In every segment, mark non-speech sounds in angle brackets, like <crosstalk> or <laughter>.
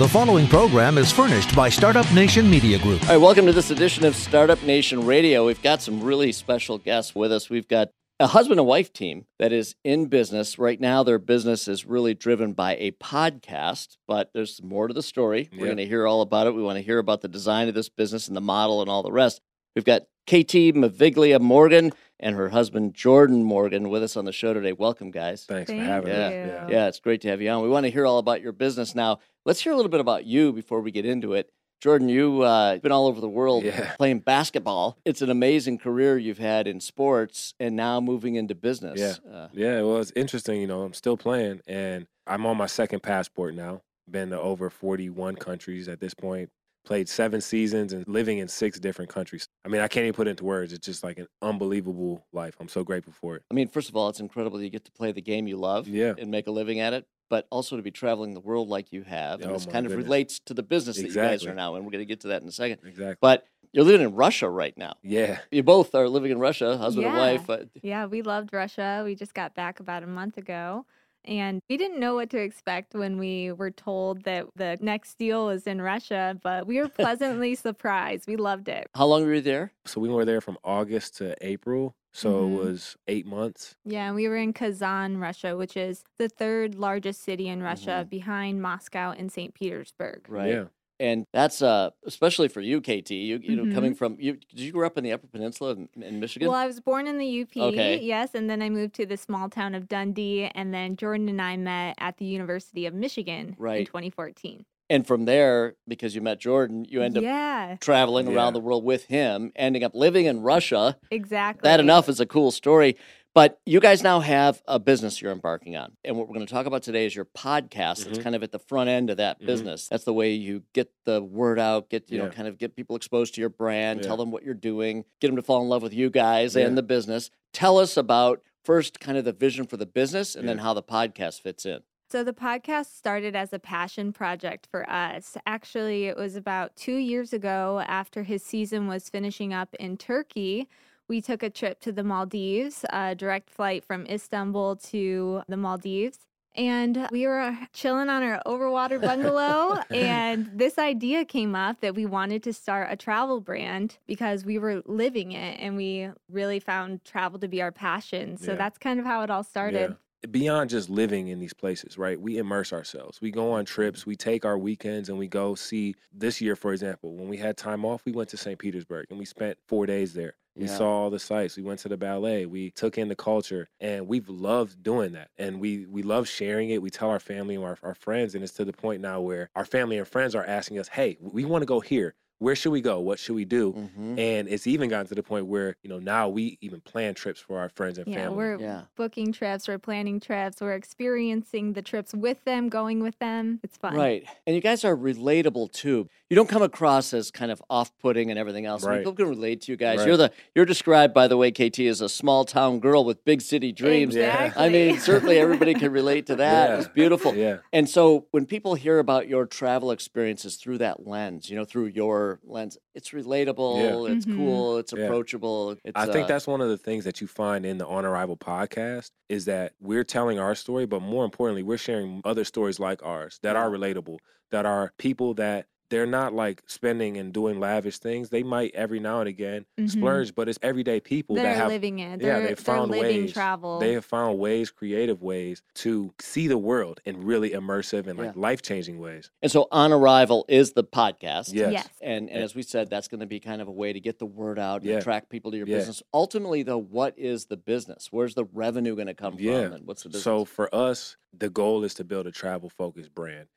The following program is furnished by Startup Nation Media Group. All right, welcome to this edition of Startup Nation Radio. We've got some really special guests with us. We've got a husband and wife team that is in business. Right now, their business is really driven by a podcast, but there's more to the story. We're Yeah. going to hear all about it. We want to hear about the design of this business and the model and all the rest. We've got KT Maviglia Morgan and her husband Jordan Morgan with us on the show today. Welcome, guys. Thanks Thank for having you. us. Yeah. Yeah, it's great to have you on. We want to hear all about your business now. Let's hear a little bit about you before we get into it. Jordan, you've uh, been all over the world Yeah. playing basketball. It's an amazing career you've had in sports and now moving into business. Yeah. Uh, Yeah, well, it's interesting. You know, I'm still playing, and I'm on my second passport now. Been to over 41 countries at this point. Played seven seasons and living in six different countries. I mean, I can't even put it into words. It's just like an unbelievable life. I'm so grateful for it. I mean, first of all, it's incredible you get to play the game you love Yeah. and make a living at it, but also to be traveling the world like you have. And Oh, this my kind of relates to the business that you guys are now, and we're going to get to that in a second. Exactly. But you're living in Russia right now. yeah. You both are living in Russia, husband and Yeah. wife. Uh, Yeah, we loved Russia. We just got back about a month ago. And we didn't know what to expect when we were told that the next deal was in Russia, but we were <laughs> pleasantly surprised. We loved it. how long were you there? So we were there from August to April. So Mhm. it was eight months. Yeah, and we were in Kazan, Russia, which is the third largest city in Russia Mhm. behind Moscow and St. Petersburg. Right. Yeah. And that's uh, especially for you, KT. You, you know, Mhm. coming from you, did you grow up in the Upper Peninsula in, in Michigan? Well, I was born in the UP, Okay. yes, and then I moved to the small town of Dundee, and then Jordan and I met at the University of Michigan right. in 2014. and from there, because you met Jordan, you end up yeah, traveling Yeah. around the world with him, ending up living in Russia. exactly. That enough is a cool story. But you guys now have a business you're embarking on. And what we're going to talk about today is your podcast. It's Mhm. kind of at the front end of that Mhm. business. That's the way you get the word out, get, you know, kind of get people exposed to your brand, Yeah. tell them what you're doing, get them to fall in love with you guys Yeah. and the business. Tell us about first kind of the vision for the business and then how the podcast fits in. So the podcast started as a passion project for us. Actually, it was about two years ago after his season was finishing up in Turkey. We took a trip to the Maldives, a direct flight from Istanbul to the Maldives. And we were uh, chilling on our overwater <laughs> bungalow, and <laughs> this idea came up that we wanted to start a travel brand because we were living it and we really found travel to be our passion. So Yeah. that's kind of how it all started. Yeah. Beyond just living in these places, right? We immerse ourselves. We go on trips. We take our weekends and we go see. This year, for example, when we had time off, we went to St. Petersburg and we spent four days there. We Yeah. saw all the sights. We went to the ballet. We took in the culture, and we've loved doing that. And we we love sharing it. We tell our family and our, our friends, and it's to the point now where our family and friends are asking us, "Hey, we want to go here. Where should we go? What should we do?" Mhm. And it's even gotten to the point where you know now we even plan trips for our friends and Yeah, family. we're Yeah. booking trips, we're planning trips, we're experiencing the trips with them, going with them. It's fun. Right. And you guys are relatable too. You don't come across as kind of off-putting and everything else. Right. People can relate to you guys. Right. You're the you're described by the way KT as a small town girl with big city dreams. Yeah. I mean, certainly everybody can relate to that. Yeah. It's beautiful. yeah. And so when people hear about your travel experiences through that lens, you know, through your lens, it's relatable, Yeah. it's Mhm. cool, it's Yeah. approachable. It's, I think uh, that's one of the things that you find in the On Arrival podcast is that we're telling our story, but more importantly, we're sharing other stories like ours that are relatable, that are people that they're not like spending and doing lavish things. They might every now and again Mhm. splurge, but it's everyday people That that are have living it. yeah, They're, they've they're found living ways. travel. they have found ways, creative ways to see the world in really immersive and like Yeah. life changing ways. and so on arrival is the podcast. Yes. Yes. And, and as we said, that's going to be kind of a way to get the word out and Yeah. attract people to your Yeah. business. Ultimately, though, what is the business? Where's the revenue going to come Yeah. from? And what's the business? So for us, the goal is to build a travel focused brand.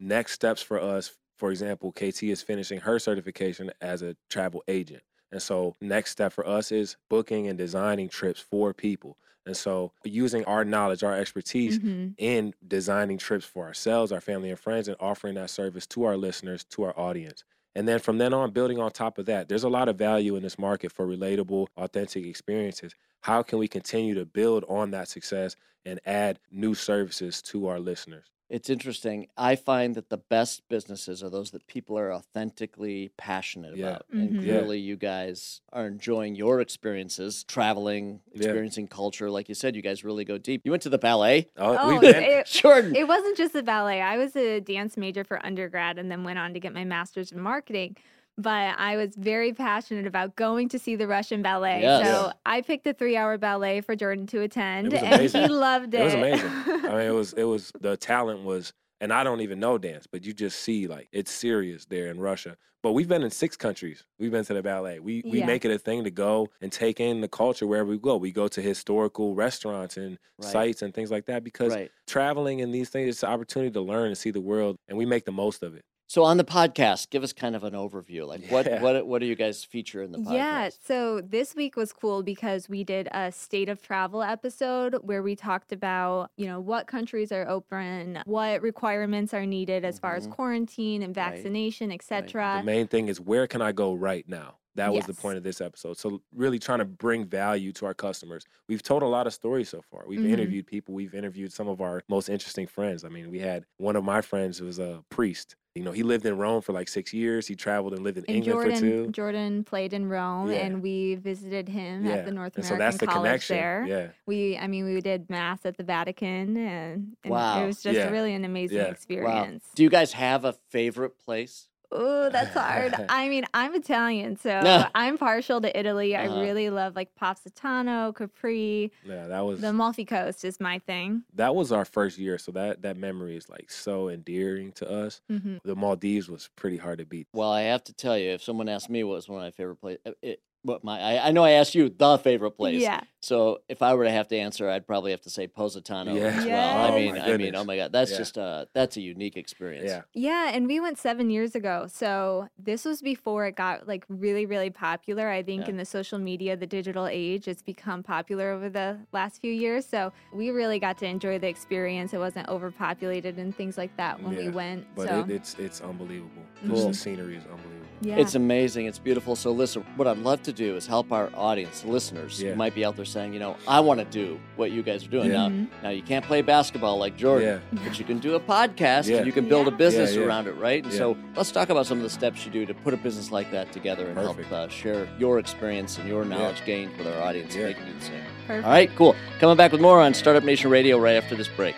Next steps for us, for example, KT is finishing her certification as a travel agent. And so next step for us is booking and designing trips for people. And so using our knowledge, our expertise Mhm. in designing trips for ourselves, our family and friends, and offering that service to our listeners, to our audience. And then from then on, building on top of that, there's a lot of value in this market for relatable, authentic experiences. How can we continue to build on that success and add new services to our listeners? It's interesting. I find that the best businesses are those that people are authentically passionate Yeah. about. And Mhm. Yeah. clearly, you guys are enjoying your experiences, traveling, Yeah. experiencing culture. Like you said, you guys really go deep. You went to the ballet. Oh, Oh, we've been. it- <laughs> Jordan. It wasn't just the ballet. I was a dance major for undergrad and then went on to get my master's in marketing. But I was very passionate about going to see the Russian ballet. Yes. So Yeah. I picked a three hour ballet for Jordan to attend. and he loved it. It was amazing. <laughs> I mean, it was it was the talent was, and I don't even know dance, but you just see like it's serious there in Russia. But we've been in six countries. We've been to the ballet. We we Yeah. make it a thing to go and take in the culture wherever we go. We go to historical restaurants and Right. sites and things like that because Right. traveling and these things it's an opportunity to learn and see the world, and we make the most of it. So on the podcast, give us kind of an overview. Like what Yeah. what what do you guys feature in the podcast? Yeah, so this week was cool because we did a state of travel episode where we talked about, you know, what countries are open, what requirements are needed as far as Mhm. quarantine and Right. vaccination, The etc. main thing is where can I go right now? That was the point of this episode. So really trying to bring value to our customers. We've told a lot of stories so far. We've Mhm. interviewed people. We've interviewed some of our most interesting friends. I mean, we had one of my friends who was a priest. You know, he lived in Rome for like six years. He traveled and lived in And England Jordan, for two. Jordan played in Rome, Yeah. and we visited him yeah. at the North and American so that's the College connection. there. Yeah. We, I mean, we did mass at the Vatican, and, and Wow. it was just Yeah. really an amazing Yeah. Wow. Wow. experience. Do you guys have a favorite place? Oh, that's <laughs> hard. I mean, I'm Italian, so <laughs> Nah. I'm partial to Italy. Uh-huh. I really love like Positano, Capri. Yeah. That was The Amalfi Coast is my thing. that was our first year. So that that memory is like so endearing to us. hmm The Maldives was pretty hard to beat. Well, I have to tell you, if someone asked me what was one of my favorite places, it, what my I, I know I asked you the favorite place. Yeah. So if I were to have to answer, I'd probably have to say Positano Yeah. as well. Yeah. I Oh mean, my I mean, oh my god, that's Yeah. just uh that's a unique experience. Yeah. Yeah, and we went seven years ago. So this was before it got like really, really popular. I think Yeah. in the social media, the digital age, it's become popular over the last few years. So we really got to enjoy the experience. It wasn't overpopulated and things like that when we went. But so it, it's it's unbelievable. Cool. The scenery is unbelievable. Yeah. It's amazing. It's beautiful. So listen, what I'd love to do is help our audience, the listeners Yeah. who might be out there saying, you know, I want to do what you guys are doing. Yeah. Now, Mhm. now you can't play basketball like Jordan, Yeah. but you can do a podcast Yeah. and you can build a business Yeah, yeah. around it, right? And Yeah. so let's talk about some of the steps you do to put a business like that together and Perfect. help uh, share your experience and your knowledge gained with our audience. Yeah. They can do the same. Perfect. All right, cool. Coming back with more on Startup Nation Radio right after this break.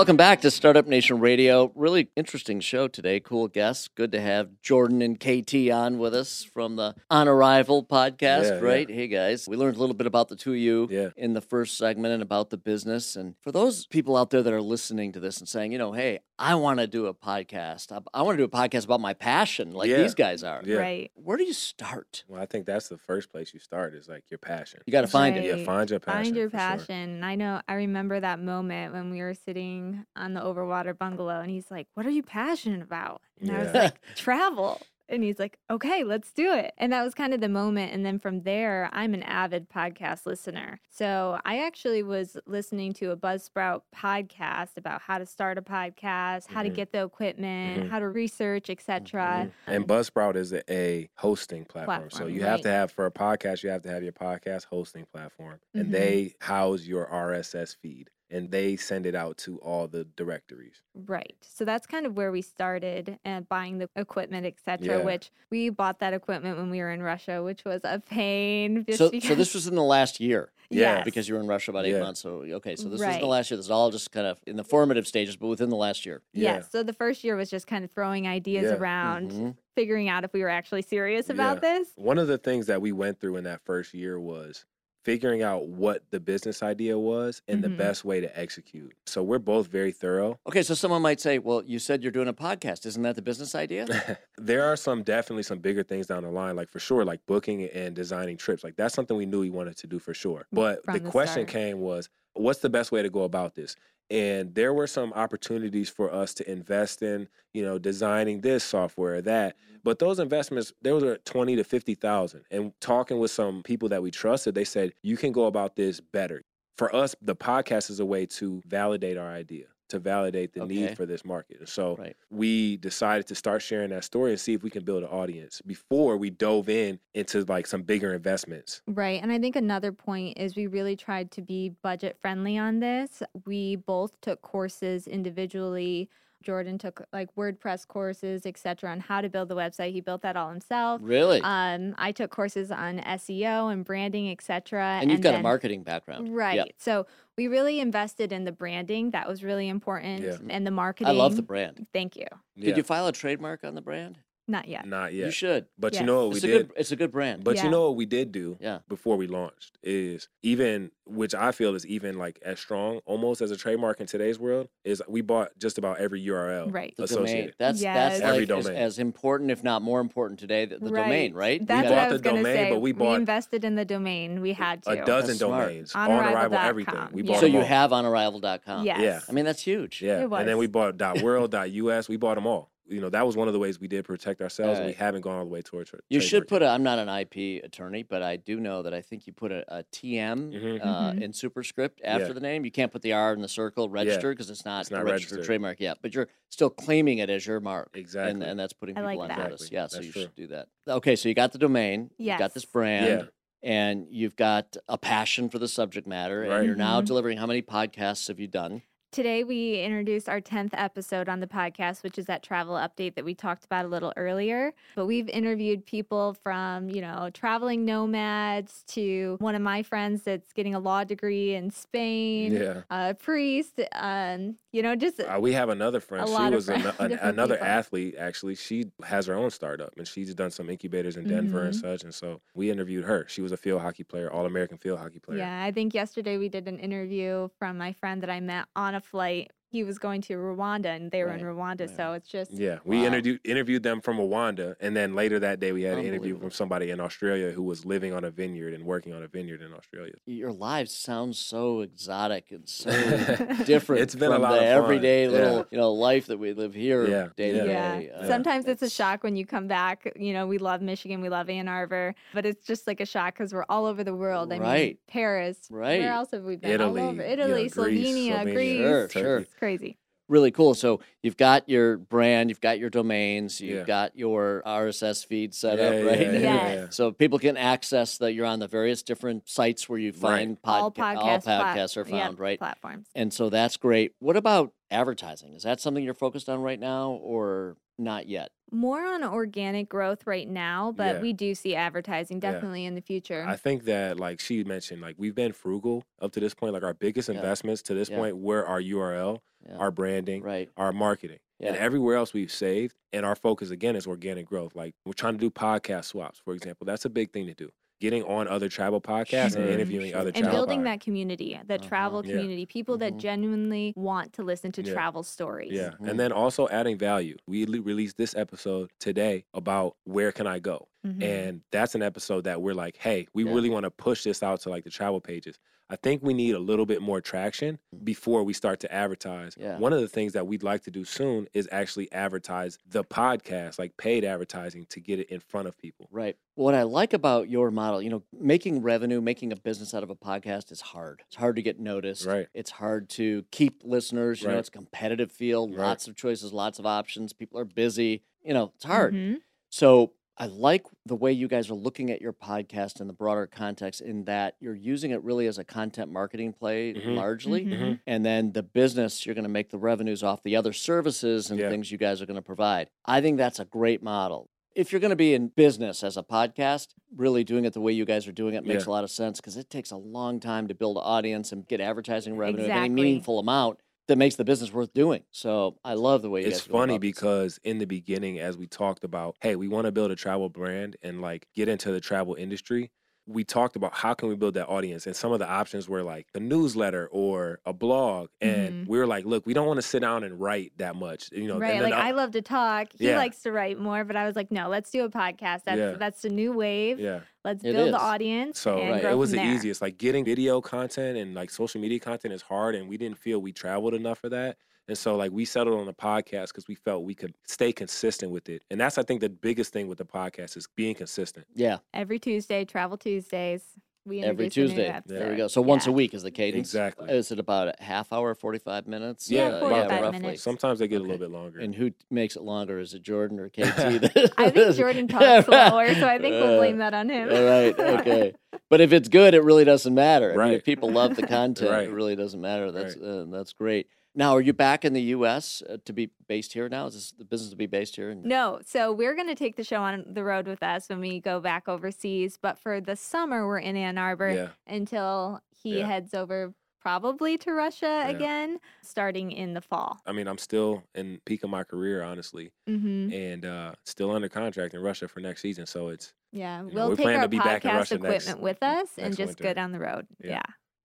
Welcome back to Startup Nation Radio. Really interesting show today. Cool guests. Good to have Jordan and KT on with us from the On Arrival podcast, Yeah, yeah. right? Hey guys, we learned a little bit about the two of you Yeah. in the first segment and about the business. And for those people out there that are listening to this and saying, you know, hey, I want to do a podcast. I, I want to do a podcast about my passion, like Yeah. these guys are. Yeah. Right. Where do you start? Well, I think that's the first place you start is like your passion. You got to find it. Yeah, Right. find your passion. Find your for sure. passion. I know I remember that moment when we were sitting on the overwater bungalow and he's like, What are you passionate about? And I was like, <laughs> Travel. And he's like, Okay, let's do it. And that was kind of the moment. And then from there, I'm an avid podcast listener. So I actually was listening to a Buzzsprout podcast about how to start a podcast, how to Mhm. get the equipment, Mhm. how to research, etc. Mhm. And Buzzsprout is a, hosting platform. so Platform, you have to have for a podcast, you have to have your podcast hosting platform, and Mhm. they house your RSS feed, and they send it out to all the directories. Right. So that's kind of where we started and buying the equipment, etc. Yeah. Which we bought that equipment when we were in Russia, which was a pain. Just So, so this was in the last year Yeah, Yes. because you were in Russia about eight Yeah. months. So okay, so this was in the last year. This is all just kind of in the formative stages, but within the last year. Yeah. Yes. So the first year was just kind of throwing ideas Yeah. around, Mhm. figuring out if we were actually serious about Yeah. this. One of the things that we went through in that first year was figuring out what the business idea was and the Mhm. best way to execute. So we're both very thorough. Okay, so someone might say, "Well, you said you're doing a podcast. Isn't that the business idea?" <laughs> there are some definitely some bigger things down the line, like for sure, like booking and designing trips. Like that's something we knew we wanted to do for sure. But From the the question start. came was, what's the best way to go about this? And there were some opportunities for us to invest in, you know, designing this software or that. Mm-hmm. But those investments, they were twenty to fifty thousand. And talking with some people that we trusted, they said you can go about this better. For us, the podcast is a way to validate our idea, to validate the Okay. need for this market. And so Right. we decided to start sharing that story and see if we can build an audience before we dove in into like some bigger investments. Right. And I think another point is we really tried to be budget friendly on this. We both took courses individually. Jordan took like WordPress courses, etc., on how to build the website. He built that all himself. Really? Um, I took courses on SEO and branding, etc. and you've got a marketing background. Right. Yep. So we really invested in the branding. That was really important. Yeah. And the marketing. I love the brand. Thank you. Did you file a trademark on the brand? Not yet. Not yet. You should. But Yes. you know what we It's a did? good. It's a good brand. But Yeah. you know what we did do yeah. before we launched is even which I feel is even like as strong almost as a trademark in today's world is we bought just about every URL Right. The domain. That's Yes. that's Every like as, domain. as important, if not more important today, the, the domain, right? We That's had- what bought I the was going to domain, say. but we bought We invested in the domain. We had to. A dozen That's domains On on arrival, everything. We Yeah. bought so you all. have onarrival.com. Yes. Yeah. I mean, that's huge. Yeah, It and then we bought dot .world, .us. We bought them all. You know, that was one of the ways we did protect ourselves, and we haven't gone all the way towards. tra- You should put yet. a. I'm not an IP attorney, but I do know that I think you put a, a TM Mhm. uh, Mhm. in superscript after Yeah. the name. You can't put the R in the circle register because it's not It's a not registered registered. trademark yet. But you're still claiming it as your mark. Exactly. And, and that's putting people like on that. notice. Exactly. Yeah, so That's you true. should do that. Okay, so you got the domain, you got this brand, Yeah. and you've got a passion for the subject matter, Right. and you're now Mhm. delivering. How many podcasts have you done? Today, we introduced our 10th episode on the podcast, which is that travel update that we talked about a little earlier. But we've interviewed people from, you know, traveling nomads to one of my friends that's getting a law degree in Spain, Yeah. a priest, um, you know, just Uh, we have another friend. She was an, <laughs> an- another people. athlete. Actually, she has her own startup, and she's done some incubators in Denver and Mhm. such. And so we interviewed her. She was a field hockey player, all American field hockey player. Yeah, I think yesterday we did an interview from my friend that I met on a flight. He was going to Rwanda and they were in Rwanda. right. So it's just, Yeah, we Wow. interviewed interviewed them from Rwanda, and then later that day we had an interview from somebody in Australia who was living on a vineyard and working on a vineyard in Australia. Your lives sound so exotic and so <laughs> different It's been a lot the of fun. everyday Yeah. little you know life that we live here Yeah, day to yeah. yeah. day. Uh, Sometimes it's a shock when you come back. You know, we love Michigan, we love Ann Arbor, but it's just like a shock because we're all over the world. I mean, Right. Paris. Right. Where else have we been? Italy, all over. yeah, Italy, Greece, Slovenia, Slovenia, Greece. Sure, sure. It's crazy. Really cool. So you've got your brand, you've got your domains, you've Yeah. got your RSS feed set Yeah, up, right? yeah, Yes. yeah. So people can access that you're on the various different sites where you find all podca- podcasts, all plat- podcasts are yep, found, right? Platforms. And so that's great. What about advertising? Is that something you're focused on right now or not yet? More on organic growth right now, but Yeah. we do see advertising Yeah. definitely in the future. I think that like she mentioned, like we've been frugal up to this point. Like our biggest Yeah. investments to this Yeah. point were our URL, Yeah. our branding, right. our marketing. And everywhere else we've saved, and our focus again is organic growth. Like we're trying to do podcast swaps, for example. That's a big thing to do. Getting on other travel podcasts Sure, and interviewing sure. other and travel building pod- that community, the Uh-huh. travel Yeah. community, people that Mhm. genuinely want to listen to Yeah. travel stories. Yeah, Mhm. and then also adding value. We le- released this episode today about where can I go, Mhm. and that's an episode that we're like, hey, we Yeah. really want to push this out to like the travel pages. I think we need a little bit more traction before we start to advertise. Yeah. One of the things that we'd like to do soon is actually advertise the podcast, like paid advertising, to get it in front of people. Right. What I like about your model, you know, making revenue, making a business out of a podcast is hard. It's hard to get noticed. Right. It's hard to keep listeners. You know, it's a competitive field, Right. lots of choices, lots of options. People are busy. You know, it's hard. Mhm. So I like the way you guys are looking at your podcast in the broader context, in that you're using it really as a content marketing play Mhm. largely. Mhm. Mhm. And then the business, you're going to make the revenues off the other services and Yeah. things you guys are going to provide. I think that's a great model. If you're going to be in business as a podcast, really doing it the way you guys are doing it makes a lot of sense because it takes a long time to build an audience and get advertising revenue of any meaningful amount that makes the business worth doing. So I love the way you It's funny because in the beginning, as we talked about, hey, we want to build a travel brand and like get into the travel industry. We talked about how can we build that audience, and some of the options were like a newsletter or a blog. And Mhm. we were like, look, we don't want to sit down and write that much, you know. right. Like the- I love to talk. He Yeah. likes to write more, but I was like, no, let's do a podcast. That's Yeah. that's the new wave. yeah. Let's It build is. the audience. So and Right. grow it was from the there. easiest. Like getting video content and like social media content is hard, and we didn't feel we traveled enough for that. And so like we settled on the podcast because we felt we could stay consistent with it. And that's I think the biggest thing with the podcast is being consistent. Yeah. Every Tuesday, Travel Tuesdays. We Every introduce a new Tuesday. There we go. So once a week is the cadence. Exactly. Is it about a half hour, 45 minutes? Yeah, Uh, 45 roughly. minutes. Sometimes they get a little bit longer. And who makes it longer? Is it Jordan or <laughs> KT? <laughs> I think Jordan talks <laughs> slower, so I think we'll Uh, blame that on him. All right. Okay. But if it's good, it really doesn't matter. I mean, if people love the content, it really doesn't matter. That's uh, that's great. Now, are you back in the U.S. Uh, to be based here now? Is this the business to be based here? In- No, so we're going to take the show on the road with us when we go back overseas. But for the summer, we're in Ann Arbor Yeah. until he Yeah. heads over probably to Russia Yeah. again, starting in the fall. I mean, I'm still in peak of my career, honestly, hmm and uh, still under contract in Russia for next season. So it's Yeah, know, we'll we take our be back in podcast Russia equipment next- with us and just go down the road. Yeah. Yeah.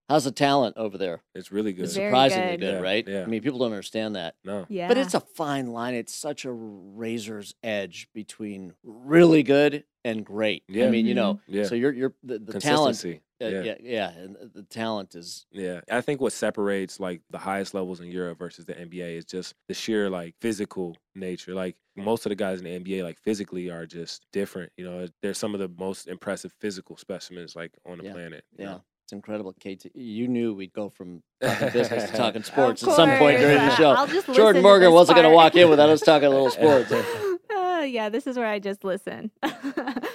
How's the talent over there? it's really good. It's Very surprisingly good. good, Yeah, right? yeah. I mean, people don't understand that. no, Yeah. But it's a fine line. It's such a razor's edge between really good and great. I Yeah. mean, you know, yeah, so you're you're the, the talent. consistency. Uh, yeah. yeah, yeah, and the talent is Yeah, I think what separates like the highest levels in Europe versus the NBA is just the sheer like physical nature. Like most of the guys in the NBA, like physically, are just different. You know, they're some of the most impressive physical specimens like on the Yeah, planet. you yeah. know? It's incredible, Kate. You knew we'd go from talking business to <laughs> talking sports at some point during the show. I'll just Jordan to Morgan this wasn't going to walk in without us talking a little <laughs> sports. Uh, yeah, this is where I just listen. well,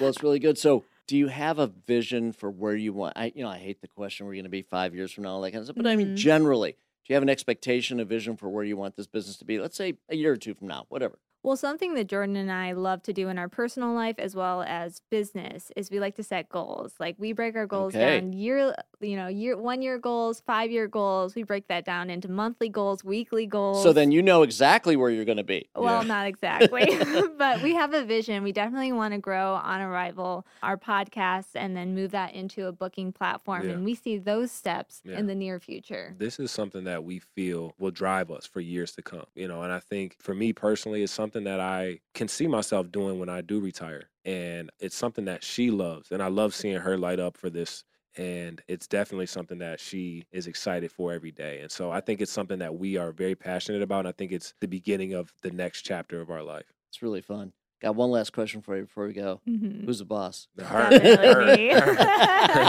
it's really good. So, do you have a vision for where you want? I, you know, I hate the question where you're going to be five years from now, all that kind of stuff. But I mean, Mhm. generally, do you have an expectation, a vision for where you want this business to be? Let's say a year or two from now, whatever. Well, something that Jordan and I love to do in our personal life as well as business is we like to set goals. Like we break our goals Okay. down year, you know, year one year goals, five year goals. We break that down into monthly goals, weekly goals. So then you know exactly where you're going to be. Well, Yeah. not exactly, <laughs> <laughs> but we have a vision. We definitely want to grow on arrival our podcast and then move that into a booking platform. Yeah. And we see those steps Yeah. in the near future. This is something that we feel will drive us for years to come. You know, and I think for me personally, it's something that I can see myself doing when I do retire. And it's something that she loves. And I love seeing her light up for this. And it's definitely something that she is excited for every day. And so I think it's something that we are very passionate about. And I think it's the beginning of the next chapter of our life. It's really fun. Got one last question for you before we go. Mhm. Who's the boss? Her- <laughs> Definitely her- <laughs> me.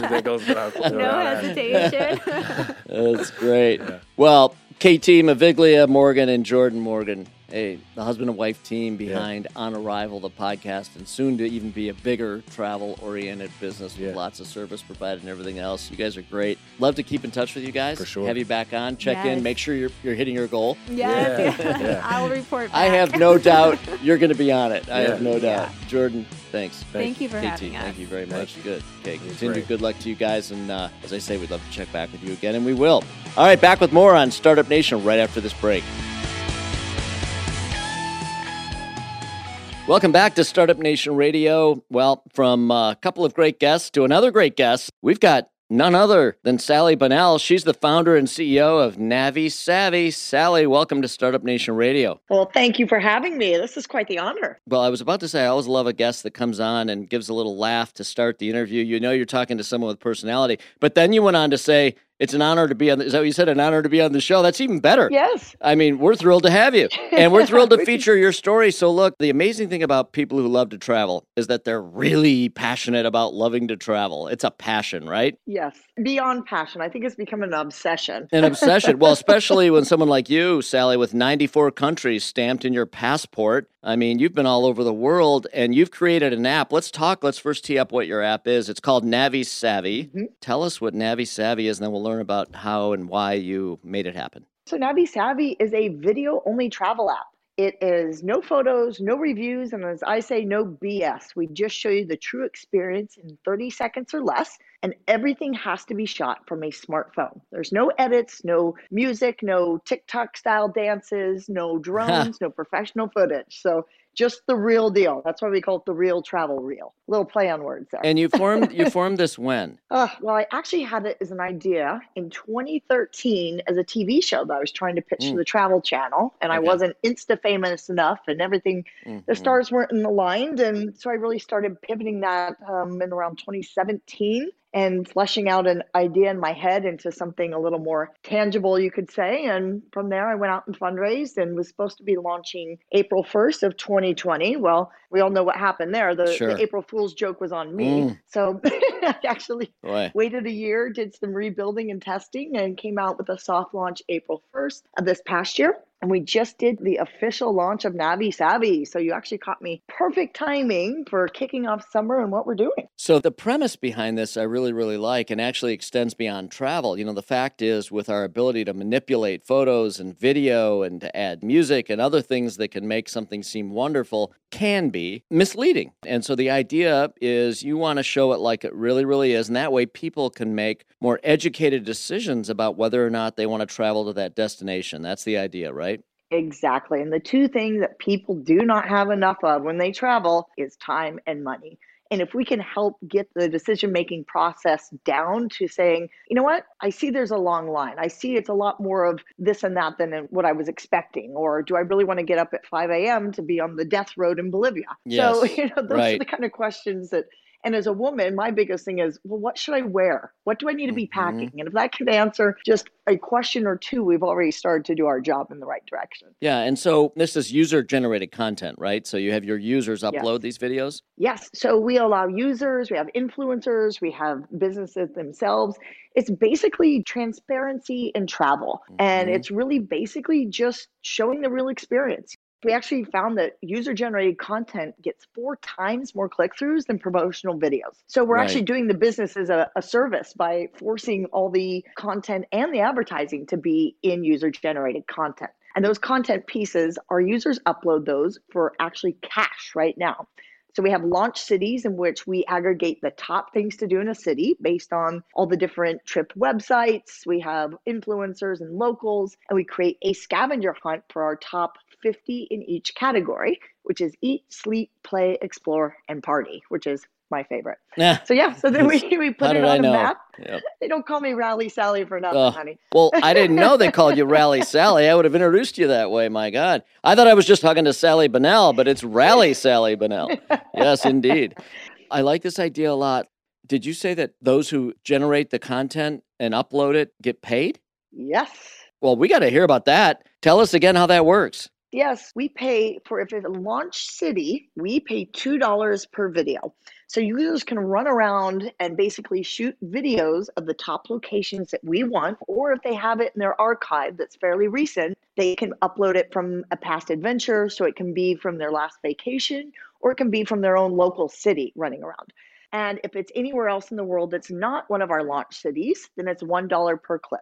that goes without, No without asking. hesitation. <laughs> That's great. Yeah. Well, KT Maviglia Morgan and Jordan Morgan, hey, the husband and wife team behind On Arrival, the podcast, and soon to even be a bigger travel oriented business with Yeah. lots of service provided and everything else. You guys are great. Love to keep in touch with you guys. For sure. Have you back on, check in, make sure you're, you're hitting your goal. Yes, Yeah, <laughs> yeah. I'll report back. I have no doubt you're going to be on it. I Yeah. have no doubt. Yeah. Jordan, thanks. Thank you for KT, having us. thank you very much. you. Good. Okay, was continued great. good luck to you guys. And uh, as I say, we'd love to check back with you again, and we will. All right, back with more on Startup Nation right after this break. Welcome back to Startup Nation Radio. Well, from a couple of great guests to another great guest, we've got none other than Sally Bunnell. She's the founder and CEO of Navi Savvy. Sally, welcome to Startup Nation Radio. Well, thank you for having me. This is quite the honor. Well, I was about to say, I always love a guest that comes on and gives a little laugh to start the interview. You know, you're talking to someone with personality. But then you went on to say, it's an honor to be on. The, is that what you said? An honor to be on the show. That's even better. Yes. I mean, we're thrilled to have you, <laughs> and we're thrilled to feature your story. So, look, the amazing thing about people who love to travel is that they're really passionate about loving to travel. It's a passion, right? Yes. Beyond passion. I think it's become an obsession. An obsession. well, <laughs> especially when someone like you, Sally, with 94 countries stamped in your passport. I mean, you've been all over the world and you've created an app. Let's talk. Let's first tee up what your app is. It's called Navi Savvy. Mhm. Tell us what Navi Savvy is, and then we'll learn about how and why you made it happen. So, Navi Savvy is a video only travel app. It is no photos, no reviews, and as I say, no BS. We just show you the true experience in 30 seconds or less, and everything has to be shot from a smartphone. There's no edits, no music, no TikTok style dances, no <laughs> drones, no professional footage. So, just the real deal. That's why we call it the real travel reel. Little play on words there. And you formed you <laughs> formed this when? Uh, well, I actually had it as an idea in 2013 as a TV show that I was trying to pitch Mm. to the Travel Channel, and I wasn't Insta famous enough, and everything. The Mhm. stars weren't in the aligned, and so I really started pivoting that um, in around 2017. And fleshing out an idea in my head into something a little more tangible, you could say. And from there, I went out and fundraised and was supposed to be launching April 1st of 2020. Well, we all know what happened there. The, Sure. the April Fool's joke was on me. Mm. So <laughs> I actually Boy. waited a year, did some rebuilding and testing, and came out with a soft launch April 1st of this past year. And we just did the official launch of Navi Savvy. So you actually caught me perfect timing for kicking off summer and what we're doing. So the premise behind this I really really like and actually extends beyond travel. You know, the fact is with our ability to manipulate photos and video and to add music and other things that can make something seem wonderful can be misleading. And so the idea is you want to show it like it really really is and that way people can make more educated decisions about whether or not they want to travel to that destination. That's the idea, right? Exactly. And the two things that people do not have enough of when they travel is time and money. And if we can help get the decision making process down to saying, you know what, I see there's a long line. I see it's a lot more of this and that than what I was expecting. Or do I really want to get up at 5 a.m. to be on the death road in Bolivia? So, <laughs> you know, those are the kind of questions that, and as a woman, my biggest thing is, well, what should I wear? What do I need to be Mhm. packing? And if that can answer just a question or two, we've already started to do our job in the right direction. Yeah, and so this is user generated content, right? So you have your users Yes. upload these videos? Yes. So we allow users, we have influencers, we have businesses themselves. It's basically transparency in travel. And Mhm. it's really basically just showing the real experience. We actually found that user generated content gets four times more click throughs than promotional videos. So we're Right. actually doing the business as a, a service by forcing all the content and the advertising to be in user generated content. And those content pieces, our users upload those for actually cash right now. So we have launch cities in which we aggregate the top things to do in a city based on all the different trip websites. We have influencers and locals, and we create a scavenger hunt for our top 50 in each category, which is eat, sleep, play, explore, and party, which is my favorite. Yeah. So yeah, so then we, <laughs> we How put it on a map. Yep. They don't call me Rally Sally for nothing, Ugh. honey. Well, I didn't know they called you Rally <laughs> Sally. I would have introduced you that way. My God. I thought I was just talking to Sally Bennell, but it's Rally Sally Bennell. Yes, indeed. I like this idea a lot. Did you say that those who generate the content and upload it get paid? Yes. Well, we got to hear about that. Tell us again how that works. Yes, we pay for if it's a launch city, we pay $2 per video. So users can run around and basically shoot videos of the top locations that we want, or if they have it in their archive that's fairly recent, they can upload it from a past adventure. So it can be from their last vacation, or it can be from their own local city running around. And if it's anywhere else in the world that's not one of our launch cities, then it's $1 per clip.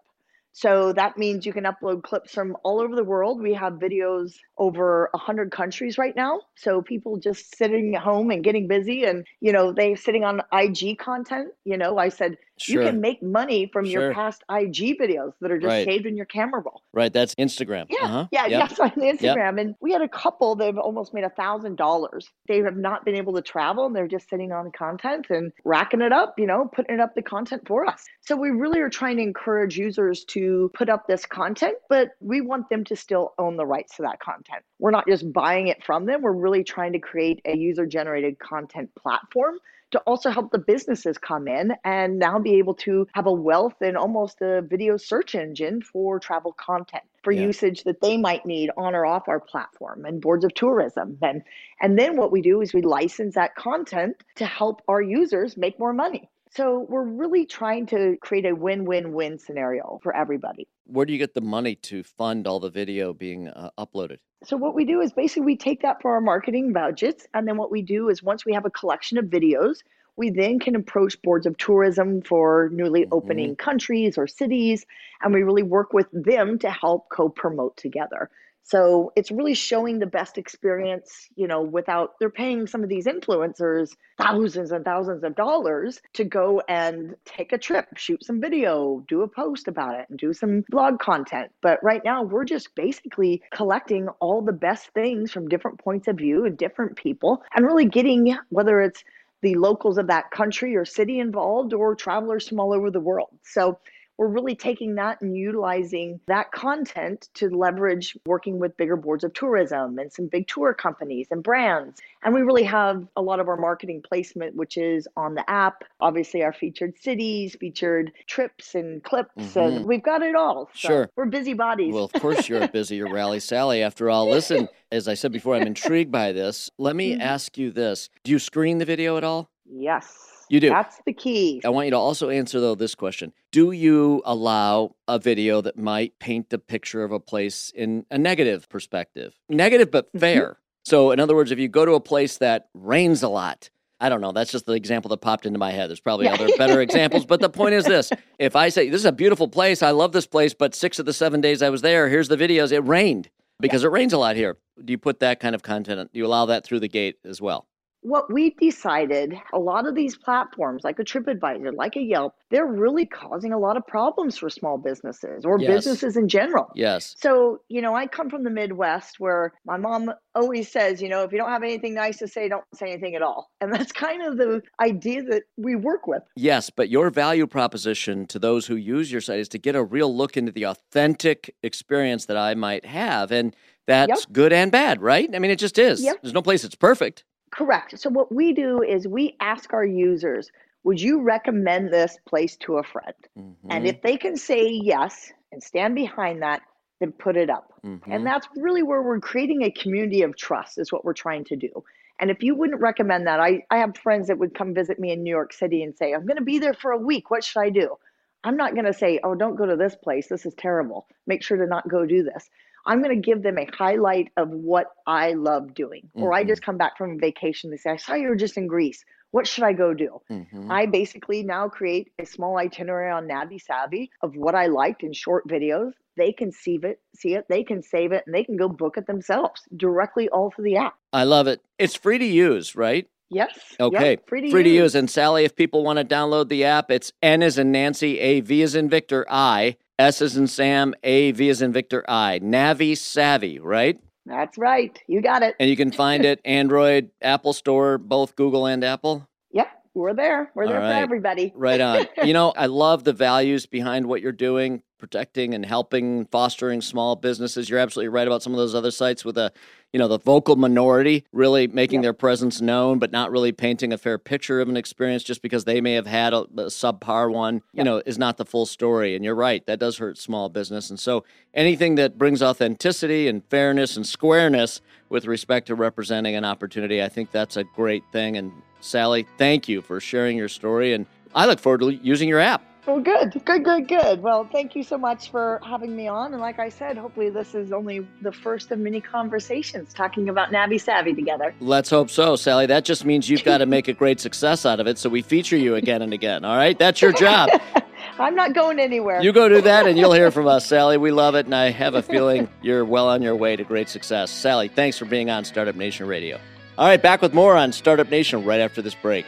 So that means you can upload clips from all over the world. We have videos over 100 countries right now. So people just sitting at home and getting busy and, you know, they sitting on IG content. You know, I said, Sure. you can make money from Sure. your past IG videos that are just Right. saved in your camera roll. Right. That's Instagram. Yeah, Uh-huh. yeah, Yep. yes, <laughs> on Instagram. And we had a couple that have almost made a thousand dollars. They have not been able to travel and they're just sitting on content and racking it up, you know, putting up the content for us. So we really are trying to encourage users to put up this content, but we want them to still own the rights to that content. We're not just buying it from them. We're really trying to create a user generated content platform to also help the businesses come in and now be able to have a wealth and almost a video search engine for travel content for Yeah. usage that they might need on or off our platform and boards of tourism and and then what we do is we license that content to help our users make more money so we're really trying to create a win-win-win scenario for everybody Where do you get the money to fund all the video being uh, uploaded? So what we do is basically we take that for our marketing budgets, and then what we do is once we have a collection of videos, we then can approach boards of tourism for newly opening countries or cities, and we really work with them to help co-promote together. So it's really showing the best experience, you know, without they're paying some of these influencers thousands and thousands of dollars to go and take a trip, shoot some video, do a post about it, and do some blog content. But right now, we're just basically collecting all the best things from different points of view and different people, and really getting whether it's the locals of that country or city involved or travelers from all over the world. So we're really taking that and utilizing that content to leverage working with bigger boards of tourism and some big tour companies and brands. And we really have a lot of our marketing placement, which is on the app, obviously our featured cities, featured trips and clips, mm-hmm. and we've got it all. So sure. We're busy bodies. Well, of course you're <laughs> busy. You're Rally Sally after all. Listen, as I said before, I'm intrigued by this. Let me mm-hmm. ask you this. Do you screen the video at all? Yes. You do. That's the key. I want you to also answer, though, this question Do you allow a video that might paint the picture of a place in a negative perspective? Negative, but mm-hmm. fair. So, in other words, if you go to a place that rains a lot, I don't know. That's just the example that popped into my head. There's probably yeah. other better <laughs> examples. But the point is this if I say, This is a beautiful place, I love this place, but six of the seven days I was there, here's the videos, it rained because yeah. it rains a lot here. Do you put that kind of content, do you allow that through the gate as well? What we've decided a lot of these platforms like a tripadvisor like a yelp they're really causing a lot of problems for small businesses or yes. businesses in general. Yes. So you know i come from the midwest where my mom always says you know if you don't have anything nice to say don't say anything at all. And that's kind of the idea that we work with. Yes but your value proposition to those who use your site is to get a real look into the authentic experience that i might have and that's yep. good and bad right? I mean it just is. Yep. there's no place that's perfect Correct. So what we do is we ask our users, would you recommend this place to a friend? Mm-hmm. And if they can say yes and stand behind that, then put it up. Mm-hmm. And that's really where we're creating a community of trust is what we're trying to do. And if you wouldn't recommend that, I, I have friends that would come visit me in New York City and say, I'm going to be there for a week. What should I do? I'm not going to say, oh, don't go to this place. This is terrible. Make sure to not go do this. I'm going to give them a highlight of what I love doing. Mm-hmm. Or I mm-hmm. just come back from vacation. They say, I saw you were just in Greece. What should I go do? Mm-hmm. I basically now create a small itinerary on Navi Savvy of what I liked in short videos. They can see it, see it, they can save it, and they can go book it themselves directly all through the app. I love it. It's free to use, right? Yes. Okay. Yep, free, to, free use. to use. And Sally, if people want to download the app, it's N is in Nancy, A V is in Victor, I S is in Sam, A, V is in Victor, I. Navi Savvy, right? That's right. You got it. And you can find it <laughs> Android, Apple Store, both Google and Apple. Yep, we're there. We're there right. for everybody. Right on. <laughs> you know, I love the values behind what you're doing protecting and helping fostering small businesses. You're absolutely right about some of those other sites with a, you know, the vocal minority really making yep. their presence known, but not really painting a fair picture of an experience just because they may have had a, a subpar one, yep. you know, is not the full story. And you're right, that does hurt small business. And so anything that brings authenticity and fairness and squareness with respect to representing an opportunity, I think that's a great thing. And Sally, thank you for sharing your story. And I look forward to using your app. Well, good, good, good, good. Well, thank you so much for having me on. And like I said, hopefully this is only the first of many conversations talking about Navi Savvy together. Let's hope so, Sally. That just means you've got to make a great success out of it. So we feature you again and again. All right, that's your job. <laughs> I'm not going anywhere. You go do that, and you'll hear from us, Sally. We love it, and I have a feeling you're well on your way to great success. Sally, thanks for being on Startup Nation Radio. All right, back with more on Startup Nation right after this break.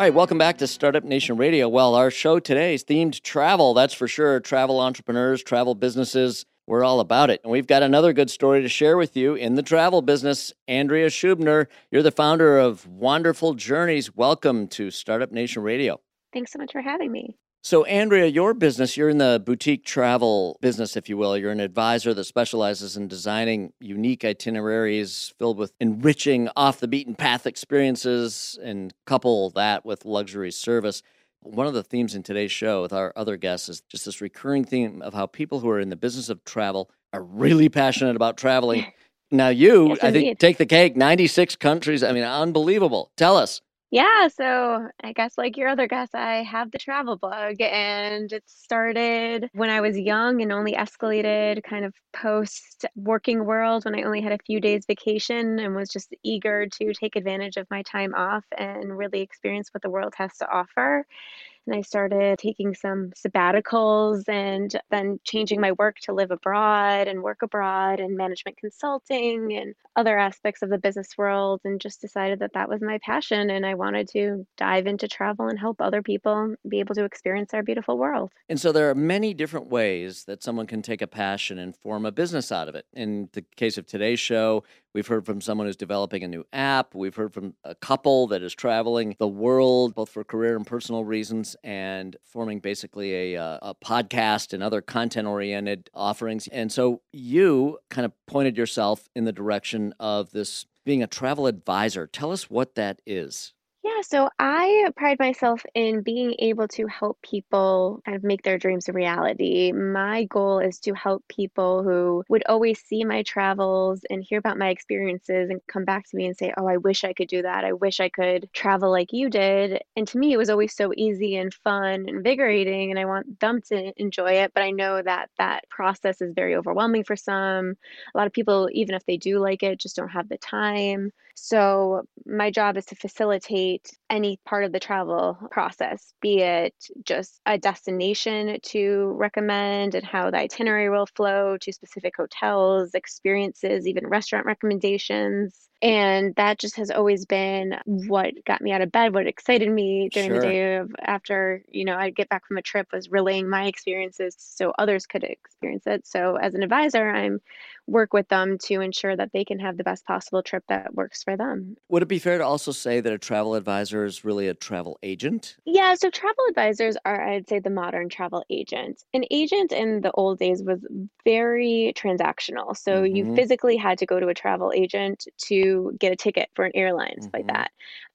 All right, welcome back to Startup Nation Radio. Well, our show today is themed travel, that's for sure. Travel entrepreneurs, travel businesses, we're all about it. And we've got another good story to share with you in the travel business. Andrea Schubner, you're the founder of Wonderful Journeys. Welcome to Startup Nation Radio. Thanks so much for having me. So, Andrea, your business, you're in the boutique travel business, if you will. You're an advisor that specializes in designing unique itineraries filled with enriching off the beaten path experiences and couple that with luxury service. One of the themes in today's show with our other guests is just this recurring theme of how people who are in the business of travel are really passionate about traveling. <laughs> Now, you, yes, I think, take the cake 96 countries. I mean, unbelievable. Tell us. Yeah, so I guess like your other guests, I have the travel bug, and it started when I was young and only escalated kind of post working world when I only had a few days vacation and was just eager to take advantage of my time off and really experience what the world has to offer and I started taking some sabbaticals and then changing my work to live abroad and work abroad and management consulting and other aspects of the business world and just decided that that was my passion and I wanted to dive into travel and help other people be able to experience our beautiful world. And so there are many different ways that someone can take a passion and form a business out of it. In the case of today's show, We've heard from someone who's developing a new app. We've heard from a couple that is traveling the world, both for career and personal reasons, and forming basically a, uh, a podcast and other content oriented offerings. And so you kind of pointed yourself in the direction of this being a travel advisor. Tell us what that is. So I pride myself in being able to help people kind of make their dreams a reality. My goal is to help people who would always see my travels and hear about my experiences and come back to me and say, Oh, I wish I could do that. I wish I could travel like you did. And to me, it was always so easy and fun and invigorating, and I want them to enjoy it. But I know that that process is very overwhelming for some. A lot of people, even if they do like it, just don't have the time. So, my job is to facilitate any part of the travel process, be it just a destination to recommend and how the itinerary will flow to specific hotels, experiences, even restaurant recommendations. And that just has always been what got me out of bed, what excited me during the day of after, you know, I'd get back from a trip was relaying my experiences so others could experience it. So as an advisor, I'm work with them to ensure that they can have the best possible trip that works for them. Would it be fair to also say that a travel advisor is really a travel agent? Yeah, so travel advisors are, I'd say, the modern travel agent. An agent in the old days was very transactional. So you Mhm. physically had to go to a travel agent to get a ticket for an airline, stuff like Mhm. that.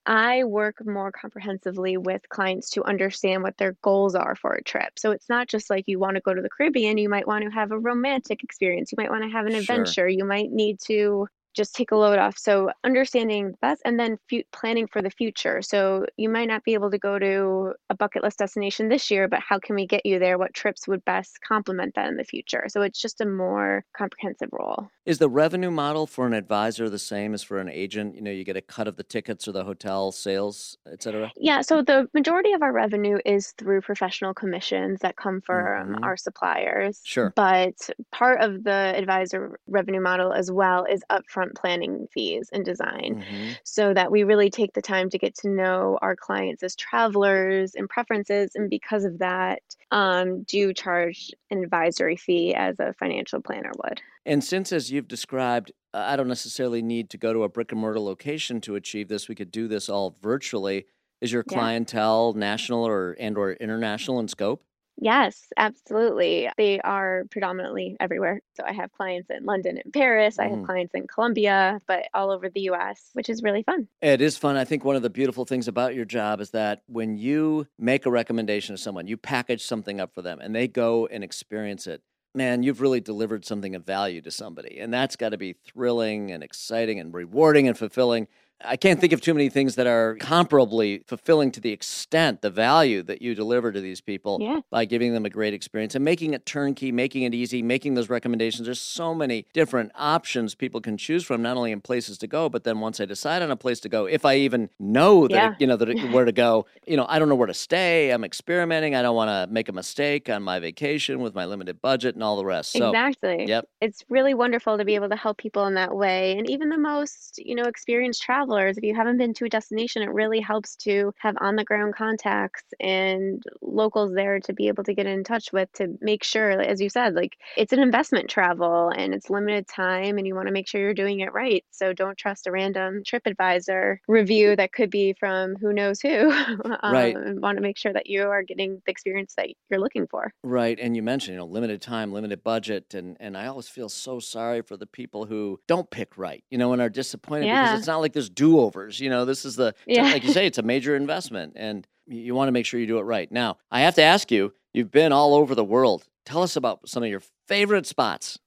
I work more comprehensively with clients to understand what their goals are for a trip. So it's not just like you want to go to the Caribbean, you might want to have a romantic experience, you might want to have an Sure. adventure, you might need to just take a load off. So understanding that and then fu- planning for the future. So you might not be able to go to a bucket list destination this year, but how can we get you there? What trips would best complement that in the future? So it's just a more comprehensive role. Is the revenue model for an advisor the same as for an agent? You know, you get a cut of the tickets or the hotel sales, et cetera? Yeah, so the majority of our revenue is through professional commissions that come from Mhm. our suppliers. Sure. But part of the advisor revenue model as well is upfront planning fees and design. Mhm. so that we really take the time to get to know our clients as travelers and preferences and because of that um, do charge an advisory fee as a financial planner would And since, as you've described, I don't necessarily need to go to a brick and mortar location to achieve this, we could do this all virtually. Is your Yeah. clientele national or and or international in scope? yes absolutely they are predominantly everywhere so i have clients in london and paris i have Mm. clients in colombia but all over the us which is really fun It is fun. I think one of the beautiful things about your job is that when you make a recommendation to someone, you package something up for them and they go and experience it. Man, you've really delivered something of value to somebody. And that's got to be thrilling and exciting and rewarding and fulfilling. I can't think of too many things that are comparably fulfilling to the extent the value that you deliver to these people yeah by giving them a great experience and making it turnkey, making it easy, making those recommendations. There's so many different options people can choose from, not only in places to go, but then once I decide on a place to go, if I even know that Yeah. it- you know that it, <laughs> where to go, you know, I don't know where to stay. I'm experimenting. I don't want to make a mistake on my vacation with my limited budget and all the rest. So, exactly yep. it's really wonderful to be able to help people in that way and even the most you know experienced travelers if you haven't been to a destination it really helps to have on the ground contacts and locals there to be able to get in touch with to make sure as you said like it's an investment travel and it's limited time and you want to make sure you're doing it right. So don't trust a random TripAdvisor review that could be from who knows who. <laughs> Right. um, and want to make sure that you are getting the experience that you're looking for. Right, and you mentioned, you know, limited time, limited budget, and and I always feel so sorry for the people who don't pick right, you know, and are disappointed because it's not like there's do overs. You know, this is the Yeah. like you say, it's a major investment, and you, want to make sure you do it right. Now, I have to ask you, you've been all over the world. Tell us about some of your favorite spots.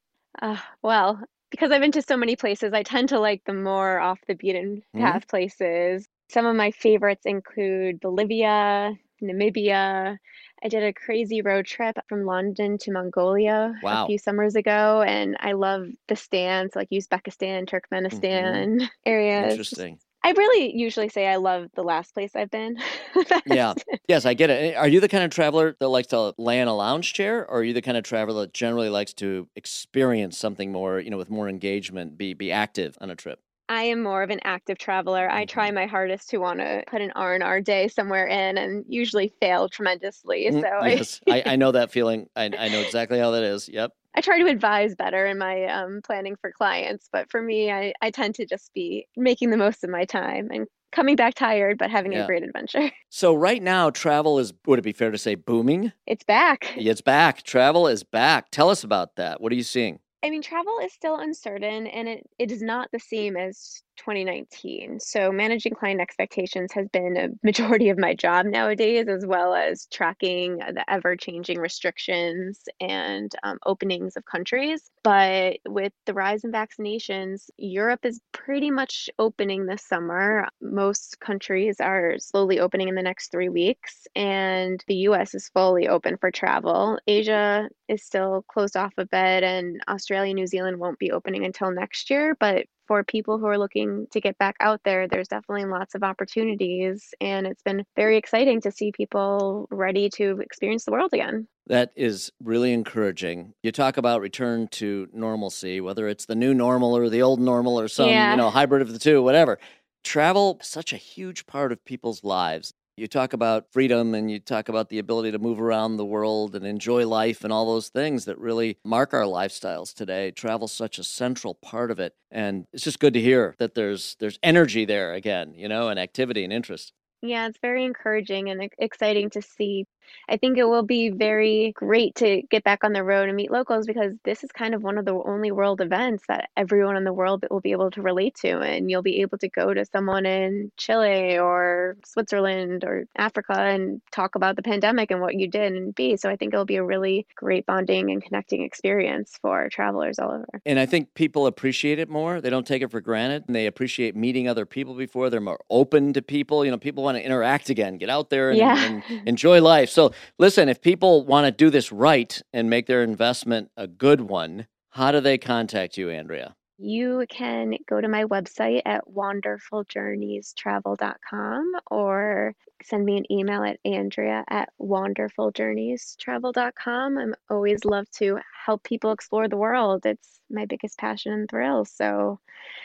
Uh, well, because I've been to so many places, I tend to like the more off the beaten Mhm. path places. Some of my favorites include Bolivia, Namibia. I did a crazy road trip from London to Mongolia Wow. a few summers ago, and I love the stands like Uzbekistan, mm-hmm. Turkmenistan <laughs> areas. Interesting. I really usually say I love the last place I've been. <laughs> Yeah. Yes, I get it. Eh, are you the kind of traveler that likes to lay in a lounge chair, or are you the kind of traveler that generally likes to experience something more, you know, with more engagement, be be active on a trip? I am more of an active traveler. I try my hardest to want to put an R&R day somewhere in and usually fail tremendously. Mm, So I- <laughs> yes, I, I know that feeling. I, I know exactly how that is. Yep. I try to advise better in my um, planning for clients, but for me, I, I tend to just be making the most of my time and coming back tired, but having Yeah. a great adventure. <laughs> So right now, travel is, would it be fair to say, booming? It's back. It's back. Travel is back. Tell us about that. What are you seeing? I mean, travel is still uncertain and it, it is not the same as 2019. So, managing client expectations has been a <laughs> majority of my job nowadays, as well as tracking the ever changing restrictions and um, openings of countries. But with the rise in vaccinations, Europe is pretty much opening this summer. Most countries are slowly opening in the next three weeks, and the US is fully open for travel. Asia is still closed off a bit, and Australia, and New Zealand won't be opening until next year. But for people who are looking to get back out there, there's definitely lots of opportunities. And it's been very exciting to see people ready to experience the world again. That is really encouraging. You talk about return to normalcy, whether it's the new normal or the old normal or some, Yeah. you know, hybrid of the two, whatever. Travel such a huge part of people's lives. You talk about freedom and you talk about the ability to move around the world and enjoy life and all those things that really mark our lifestyles today. Travel's such a central part of it. And it's just good to hear that there's there's energy there again, you know, and activity and interest. Yeah, it's very encouraging and exciting to see. I think it will be very great to get back on the road and meet locals because this is kind of one of the only world events that everyone in the world will be able to relate to. And you'll be able to go to someone in Chile or Switzerland or Africa and talk about the pandemic and what you did and be. So I think it'll be a really great bonding and connecting experience for travelers all over. And I think people appreciate it more. They don't take it for granted. And they appreciate meeting other people before. They're more open to people. You know, people want to interact again, get out there and, Yeah. and enjoy life. So, listen, if people want to do this right and make their investment a good one, how do they contact you, Andrea? You can go to my website at wanderfuljourneystravel.com or send me an email at andrea at wanderfuljourneystravel.com. I'm always love to help people explore the world. It's my biggest passion and thrill. So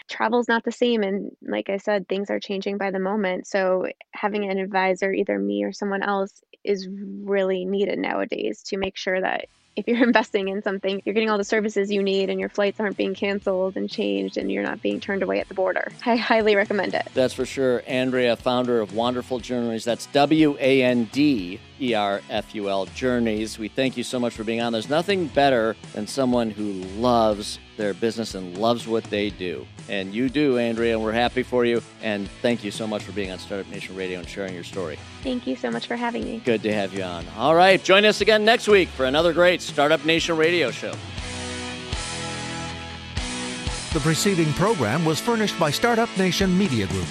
travel's not the same. And like I said, things are changing by the moment. So having an advisor, either me or someone else, is really needed nowadays to make sure that if you're <laughs> investing in something, you're getting all the services you need and your flights aren't being canceled and changed and you're not being turned away at the border. I highly recommend it. That's for sure. Andrea, founder of Wanderful Journeys. That's W A N D E R F U L Journeys. We thank you so much for being on. There's nothing better than someone who loves their business and loves what they do. And you do, Andrea, and we're happy for you. And thank you so much for being on Startup Nation Radio and sharing your story. Thank you so much for having me. Good to have you on. All right, join us again next week for another great Startup Nation Radio show. The preceding program was furnished by Startup Nation Media Group.